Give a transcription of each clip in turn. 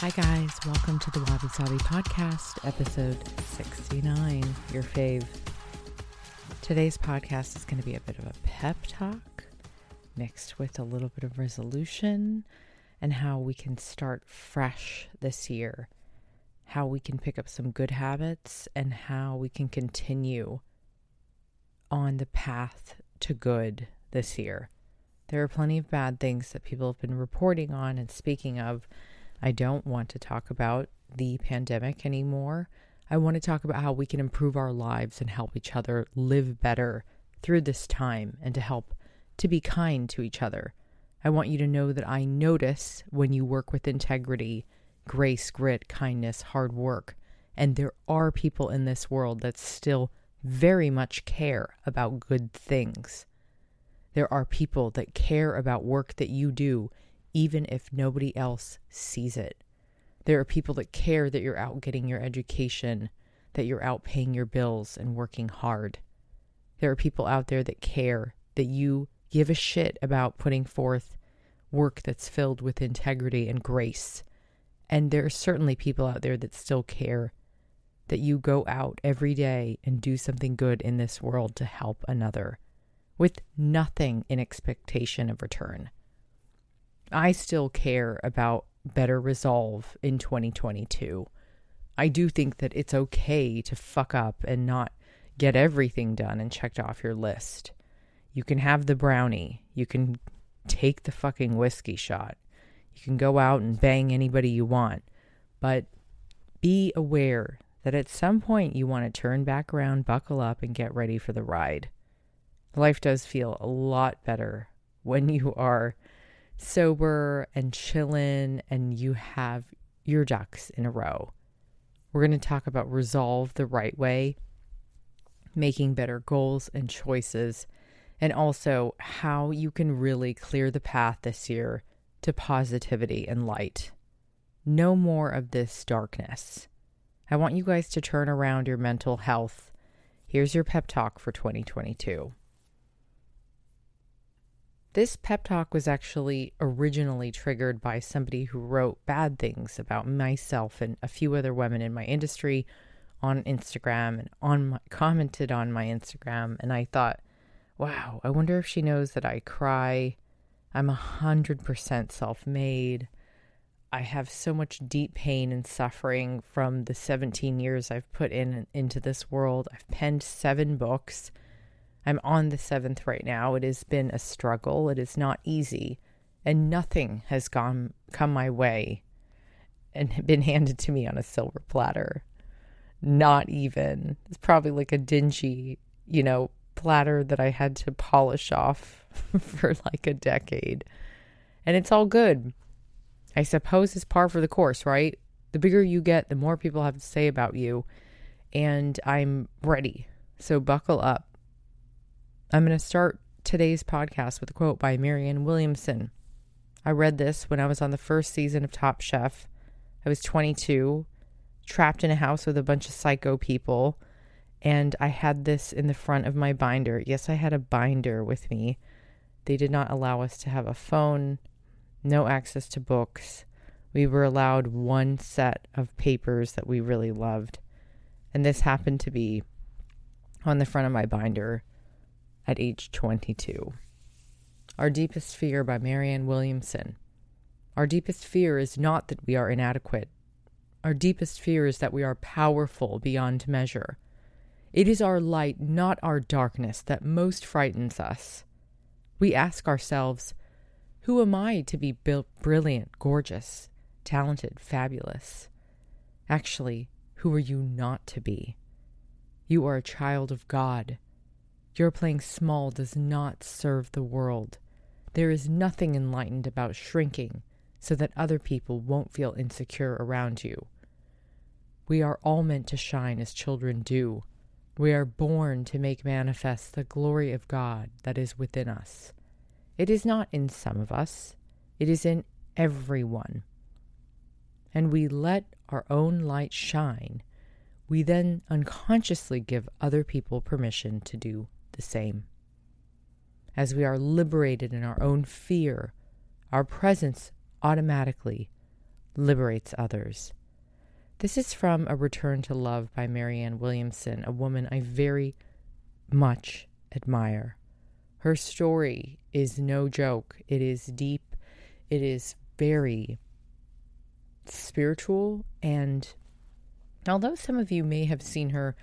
Hi, guys. Welcome to the Wabi Sabi Podcast, episode 69, your fave. Today's podcast is going to be a bit of a pep talk mixed with a little bit of resolution and how we can start fresh this year, how we can pick up some good habits, and how we can continue on the path to good this year. There are plenty of bad things that people have been reporting on and speaking of I don't want to talk about the pandemic anymore. I want to talk about how we can improve our lives and help each other live better through this time and to help to be kind to each other. I want you to know that I notice when you work with integrity, grace, grit, kindness, hard work. And there are people in this world that still very much care about good things. There are people that care about work that you do even if nobody else sees it. There are people that care that you're out getting your education, that you're out paying your bills and working hard. There are people out there that care that you give a shit about putting forth work that's filled with integrity and grace. And there are certainly people out there that still care that you go out every day and do something good in this world to help another with nothing in expectation of return. I still care about better resolve in 2022. I do think that it's okay to fuck up and not get everything done and checked off your list. You can have the brownie. You can take the fucking whiskey shot. You can go out and bang anybody you want. But be aware that at some point you want to turn back around, buckle up, and get ready for the ride. Life does feel a lot better when you are sober and chillin' and you have your ducks in a row. We're going to talk about resolve the right way, making better goals and choices, and also how you can really clear the path this year to positivity and light. No more of this darkness. I want you guys to turn around your mental health. Here's your pep talk for 2022. This pep talk was actually originally triggered by somebody who wrote bad things about myself and a few other women in my industry on Instagram and on my, commented on my Instagram and I thought, wow, I wonder if she knows that I cry. I'm a hundred percent self-made. I have so much deep pain and suffering from the 17 years I've put in into this world. I've penned seven books. I'm on the seventh right now. It has been a struggle. It is not easy, and nothing has gone come my way and been handed to me on a silver platter. Not even. It's probably like a dingy, you know, platter that I had to polish off for like a decade. And it's all good. I suppose it's par for the course, right? The bigger you get, the more people have to say about you. And I'm ready. So buckle up. I'm going to start today's podcast with a quote by Marianne Williamson. I read this when I was on the first season of Top Chef. I was 22, trapped in a house with a bunch of psycho people, and I had this in the front of my binder. Yes, I had a binder with me. They did not allow us to have a phone, no access to books. We were allowed one set of papers that we really loved. And this happened to be on the front of my binder at age 22. Our Deepest Fear by Marianne Williamson. Our deepest fear is not that we are inadequate. Our deepest fear is that we are powerful beyond measure. It is our light, not our darkness, that most frightens us. We ask ourselves, Who am I to be brilliant, gorgeous, talented, fabulous? Actually, who are you not to be? You are a child of God. Your playing small does not serve the world. There is nothing enlightened about shrinking so that other people won't feel insecure around you. We are all meant to shine as children do. We are born to make manifest the glory of God that is within us. It is not in some of us, it is in everyone. And we let our own light shine. We then unconsciously give other people permission to do the same. As we are liberated in our own fear, our presence automatically liberates others. This is from A Return to Love by Marianne Williamson, a woman I very much admire. Her story is no joke. It is deep, it is very spiritual. And although some of you may have seen her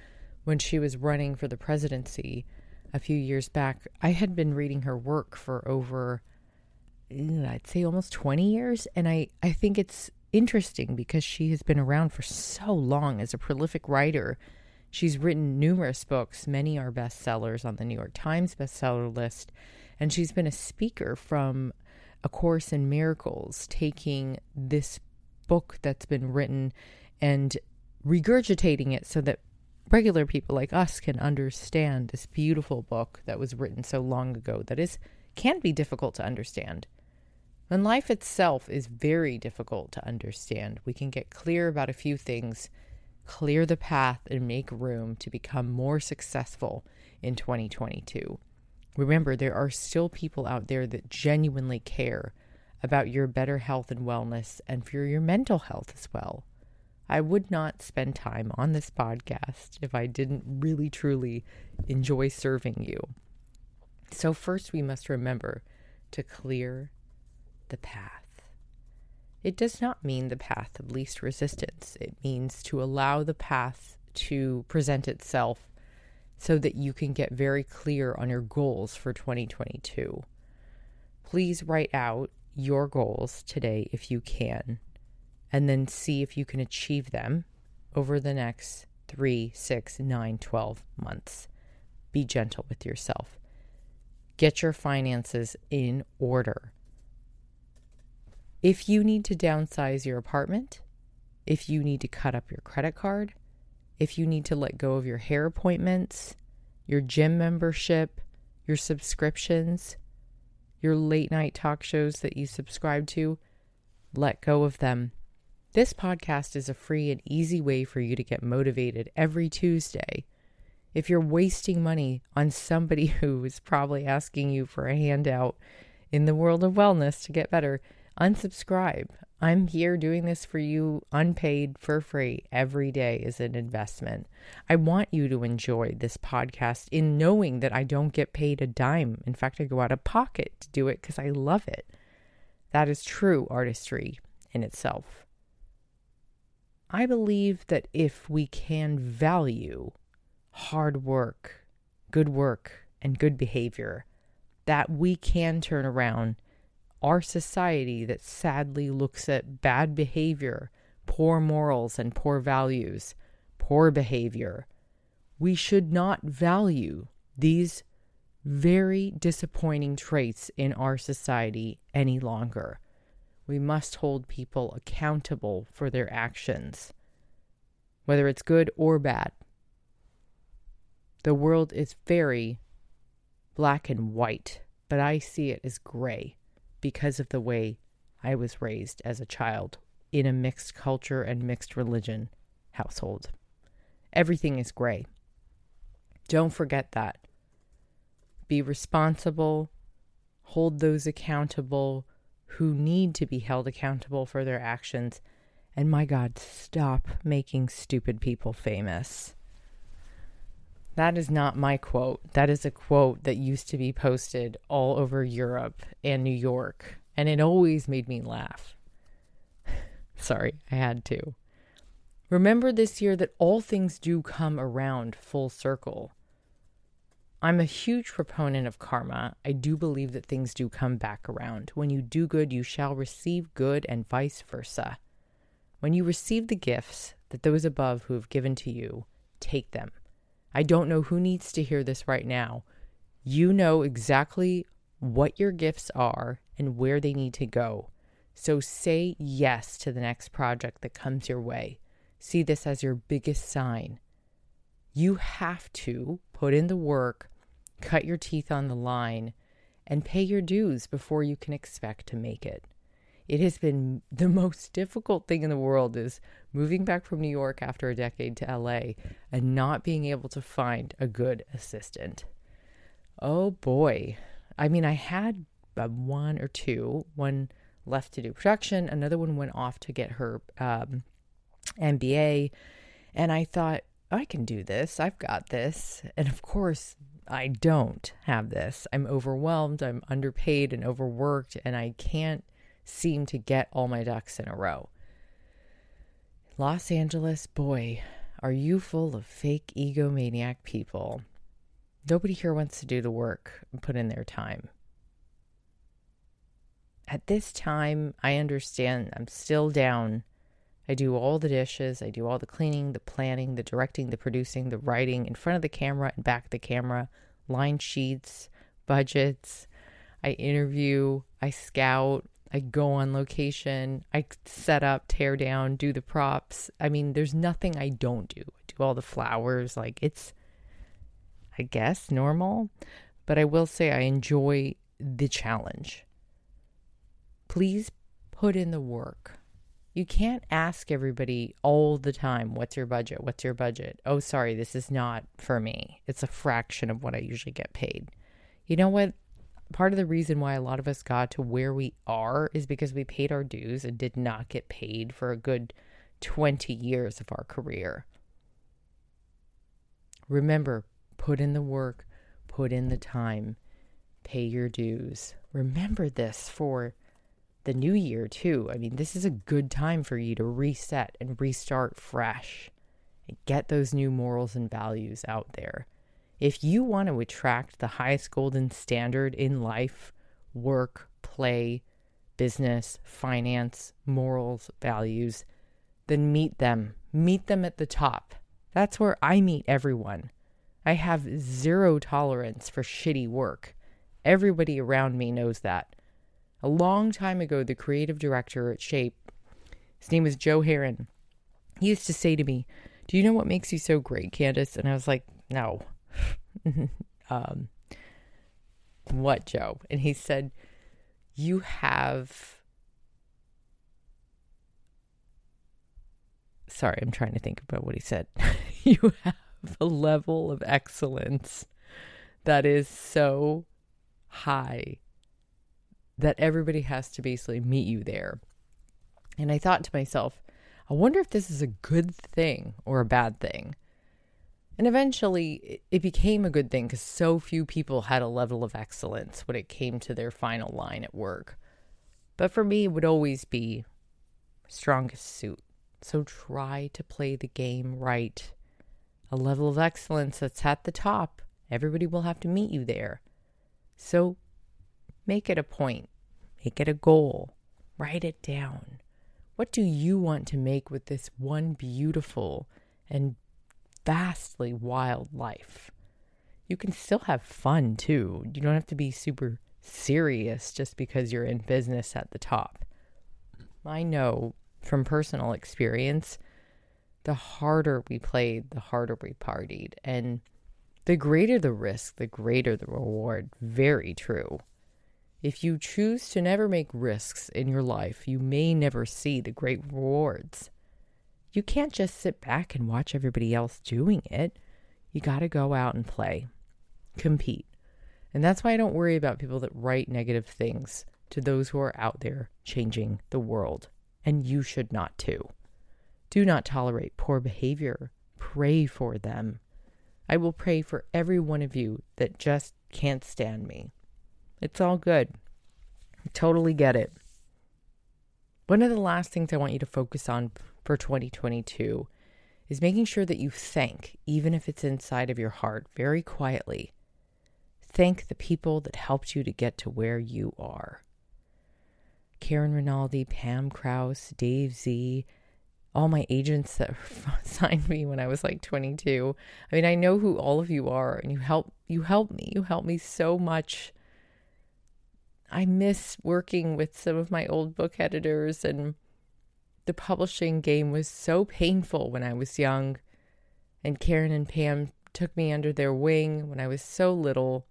when she was running for the presidency a few years back, I had been reading her work for over, I'd say almost 20 years. And I, I think it's interesting because she has been around for so long as a prolific writer. She's written numerous books, many are bestsellers on the New York Times bestseller list, and she's been a speaker from A Course in Miracles, taking this book that's been written and regurgitating it so that regular people like us can understand this beautiful book that was written so long ago that is can be difficult to understand. When life itself is very difficult to understand, we can get clear about a few things, clear the path, and make room to become more successful in 2022. Remember, there are still people out there that genuinely care about your better health and wellness and for your mental health as well. I would not spend time on this podcast if I didn't really truly enjoy serving you. So, first, we must remember to clear the path. It does not mean the path of least resistance, it means to allow the path to present itself so that you can get very clear on your goals for 2022. Please write out your goals today if you can, and then see if you can achieve them over the next three, six, nine, 12 months. Be gentle with yourself. Get your finances in order. If you need to downsize your apartment, if you need to cut up your credit card, if you need to let go of your hair appointments, your gym membership, your subscriptions, your late night talk shows that you subscribe to, let go of them. This podcast is a free and easy way for you to get motivated every Tuesday. If you're wasting money on somebody who is probably asking you for a handout in the world of wellness to get better, unsubscribe. I'm here doing this for you unpaid for free every day is an investment. I want you to enjoy this podcast in knowing that I don't get paid a dime. In fact, I go out of pocket to do it because I love it. That is true artistry in itself. I believe that if we can value hard work, good work, and good behavior, that we can turn around our society that sadly looks at bad behavior, poor morals, and poor values, poor behavior, we should not value these very disappointing traits in our society any longer. We must hold people accountable for their actions, whether it's good or bad. The world is very black and white, but I see it as gray because of the way I was raised as a child in a mixed culture and mixed religion household. Everything is gray. Don't forget that. Be responsible, hold those accountable who need to be held accountable for their actions, and my God, stop making stupid people famous. That is not my quote. That is a quote that used to be posted all over Europe and New York, and it always made me laugh. Sorry, I had to. Remember this year that all things do come around full circle. I'm a huge proponent of karma. I do believe that things do come back around. When you do good, you shall receive good, and vice versa. When you receive the gifts that those above who have given to you, take them I don't know who needs to hear this right now. You know exactly what your gifts are and where they need to go. So say yes to the next project that comes your way. See this as your biggest sign. You have to put in the work, cut your teeth on the line, and pay your dues before you can expect to make it it has been the most difficult thing in the world is moving back from New York after a decade to LA and not being able to find a good assistant. Oh boy. I mean, I had one or two. One left to do production. Another one went off to get her um, MBA. And I thought, I can do this. I've got this. And of course, I don't have this. I'm overwhelmed. I'm underpaid and overworked, and I can't seem to get all my ducks in a row. Los Angeles, boy, are you full of fake egomaniac people. Nobody here wants to do the work and put in their time. At this time, I understand I'm still down. I do all the dishes, I do all the cleaning, the planning, the directing, the producing, the writing in front of the camera and back of the camera, line sheets, budgets. I interview, I scout, I go on location, I set up, tear down, do the props. I mean, there's nothing I don't do. I do all the flowers. Like, it's I guess, normal. But I will say I enjoy the challenge. Please put in the work. You can't ask everybody all the time, what's your budget? What's your budget? Oh, sorry, this is not for me. It's a fraction of what I usually get paid. You know what? Part of the reason why a lot of us got to where we are is because we paid our dues and did not get paid for a good 20 years of our career. Remember, Put in the work, put in the time, pay your dues. Remember this for the new year, too. I mean, this is a good time for you to reset and restart fresh and get those new morals and values out there. If you want to attract the highest golden standard in life, work, play, business, finance, morals, values, then meet them. Meet them at the top. That's where I meet everyone. I have zero tolerance for shitty work. Everybody around me knows that. A long time ago, the creative director at Shape, his name was Joe Heron, he used to say to me, Do you know what makes you so great, Candace? And I was like, No. um, what, Joe? And he said, You have. Sorry, I'm trying to think about what he said. you have a level of excellence that is so high that everybody has to basically meet you there. And I thought to myself, I wonder if this is a good thing or a bad thing. And eventually it became a good thing because so few people had a level of excellence when it came to their final line at work. But for me, it would always be strongest suit. So try to play the game right a level of excellence that's at the top. Everybody will have to meet you there. So make it a point, make it a goal, write it down. What do you want to make with this one beautiful and vastly wild life? You can still have fun too. You don't have to be super serious just because you're in business at the top. I know from personal experience the harder we played, the harder we partied. And the greater the risk, the greater the reward. Very true. If you choose to never make risks in your life, you may never see the great rewards. You can't just sit back and watch everybody else doing it. You got to go out and play, compete. And that's why I don't worry about people that write negative things to those who are out there changing the world. And you should not too. Do not tolerate poor behavior. Pray for them. I will pray for every one of you that just can't stand me. It's all good. I totally get it. One of the last things I want you to focus on for 2022 is making sure that you thank, even if it's inside of your heart, very quietly. Thank the people that helped you to get to where you are. Karen Rinaldi, Pam Krauss, Dave Z, all my agents that signed me when I was like 22. I mean, I know who all of you are and you help you help me. You help me so much. I miss working with some of my old book editors and the publishing game was so painful when I was young. And Karen and Pam took me under their wing when I was so little.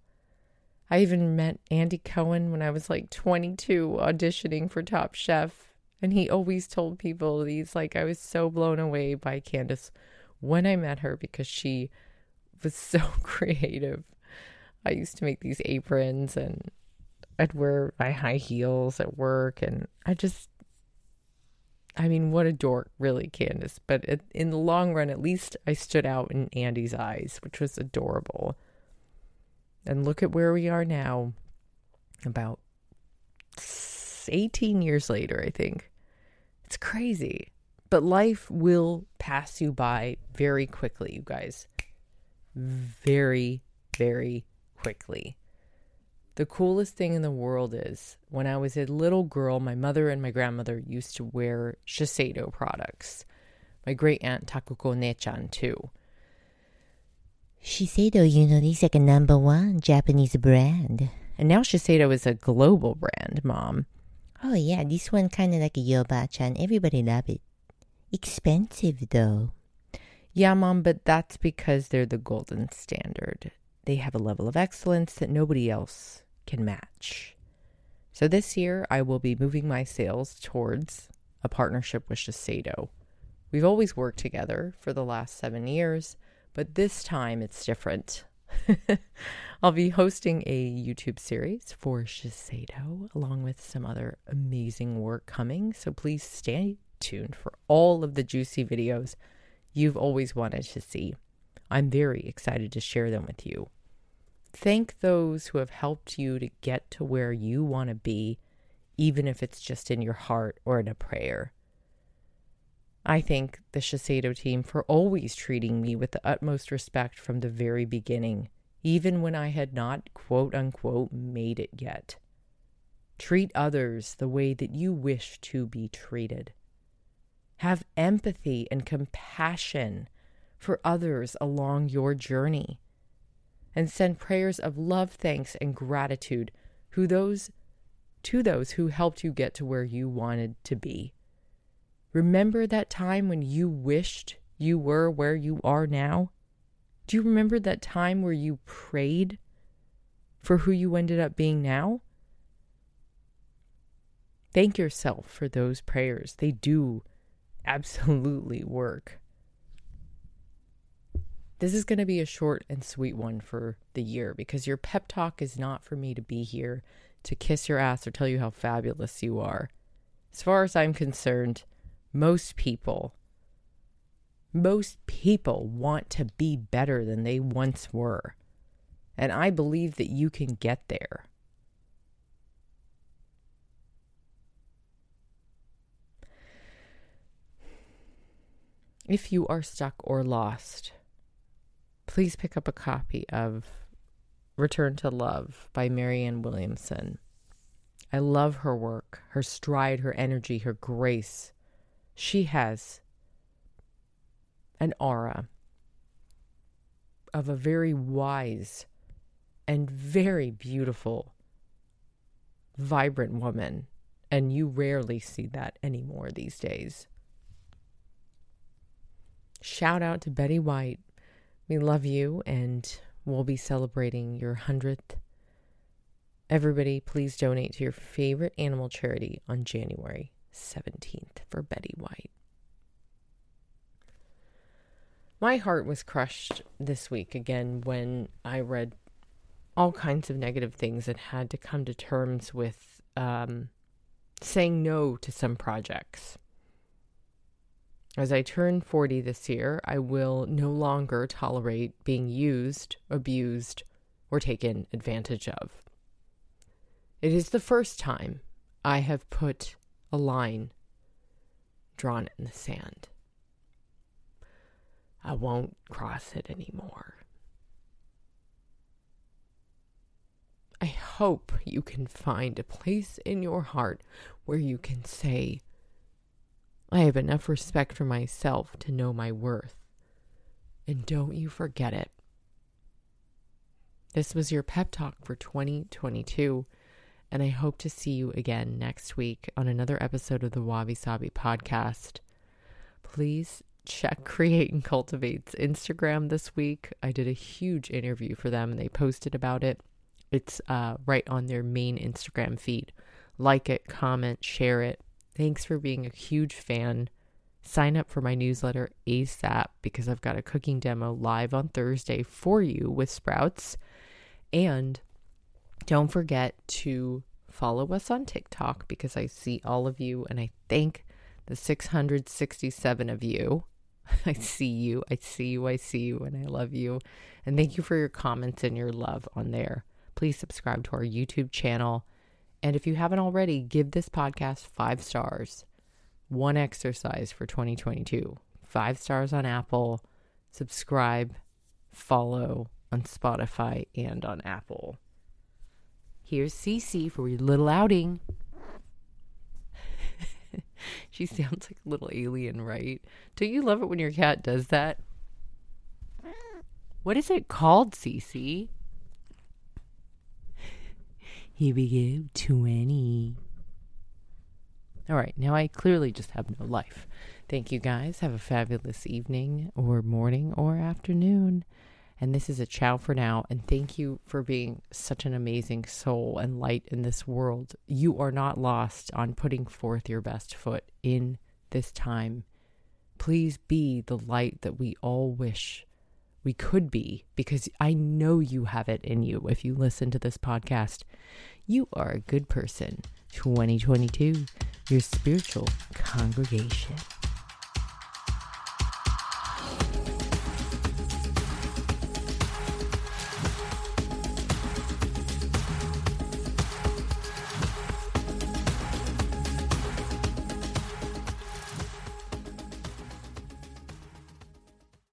I even met Andy Cohen when I was like 22 auditioning for Top Chef and he always told people these like I was so blown away by Candace when I met her because she was so creative. I used to make these aprons and I'd wear my high heels at work, and I just, I mean, what a dork, really, Candace. But it, in the long run, at least I stood out in Andy's eyes, which was adorable. And look at where we are now, about 18 years later, I think. It's crazy. But life will pass you by very quickly, you guys. Very, very quickly. The coolest thing in the world is when I was a little girl, my mother and my grandmother used to wear Shiseido products. My great aunt Takuko Nechan, too. Shiseido, you know, is like a number one Japanese brand. And now Shiseido is a global brand, Mom. Oh, yeah, this one kind of like a Yoba-chan. Everybody love it. Expensive, though. Yeah, Mom, but that's because they're the golden standard. They have a level of excellence that nobody else can match. So this year, I will be moving my sales towards a partnership with Shiseido. We've always worked together for the last seven years, but this time it's different. I'll be hosting a YouTube series for Shiseido along with some other amazing work coming. So please stay tuned for all of the juicy videos you've always wanted to see. I'm very excited to share them with you. Thank those who have helped you to get to where you want to be, even if it's just in your heart or in a prayer. I thank the Shiseido team for always treating me with the utmost respect from the very beginning, even when I had not, quote unquote, made it yet. Treat others the way that you wish to be treated. Have empathy and compassion for others along your journey and send prayers of love, thanks, and gratitude who those to those who helped you get to where you wanted to be. Remember that time when you wished you were where you are now? Do you remember that time where you prayed for who you ended up being now? Thank yourself for those prayers. They do absolutely work. This is going to be a short and sweet one for the year because your pep talk is not for me to be here to kiss your ass or tell you how fabulous you are. As far as I'm concerned, most people, most people want to be better than they once were. And I believe that you can get there. If you are stuck or lost, please pick up a copy of Return to Love by Marianne Williamson. I love her work, her stride, her energy, her grace. She has an aura of a very wise and very beautiful, vibrant woman. And you rarely see that anymore these days. Shout out to Betty White we love you and we'll be celebrating your 100th. Everybody, please donate to your favorite animal charity on January 17th for Betty White. My heart was crushed this week again when I read all kinds of negative things and had to come to terms with um, saying no to some projects. As I turn 40 this year, I will no longer tolerate being used, abused, or taken advantage of. It is the first time I have put a line drawn in the sand. I won't cross it anymore. I hope you can find a place in your heart where you can say, I have enough respect for myself to know my worth. And don't you forget it. This was your pep talk for 2022, and I hope to see you again next week on another episode of the Wabi Sabi podcast. Please check Create and Cultivate's Instagram this week. I did a huge interview for them and they posted about it. It's uh, right on their main Instagram feed. Like it, comment, share it. Thanks for being a huge fan. Sign up for my newsletter ASAP because I've got a cooking demo live on Thursday for you with Sprouts. And Don't forget to follow us on TikTok because I see all of you and I thank the 667 of you. I see you, I see you, I see you, and I love you. And thank you for your comments and your love on there. Please subscribe to our YouTube channel. And if you haven't already, give this podcast five stars. One exercise for 2022. Five stars on Apple. Subscribe, follow on Spotify and on Apple. Here's Cece for your little outing. she sounds like a little alien, right? Do you love it when your cat does that? What is it called, Cece? Here we go, 20. All right, now I clearly just have no life. Thank you guys. Have a fabulous evening or morning or afternoon. And this is a ciao for now. And thank you for being such an amazing soul and light in this world. You are not lost on putting forth your best foot in this time. Please be the light that we all wish we could be because I know you have it in you if you listen to this podcast. You are a good person. 2022, your spiritual congregation.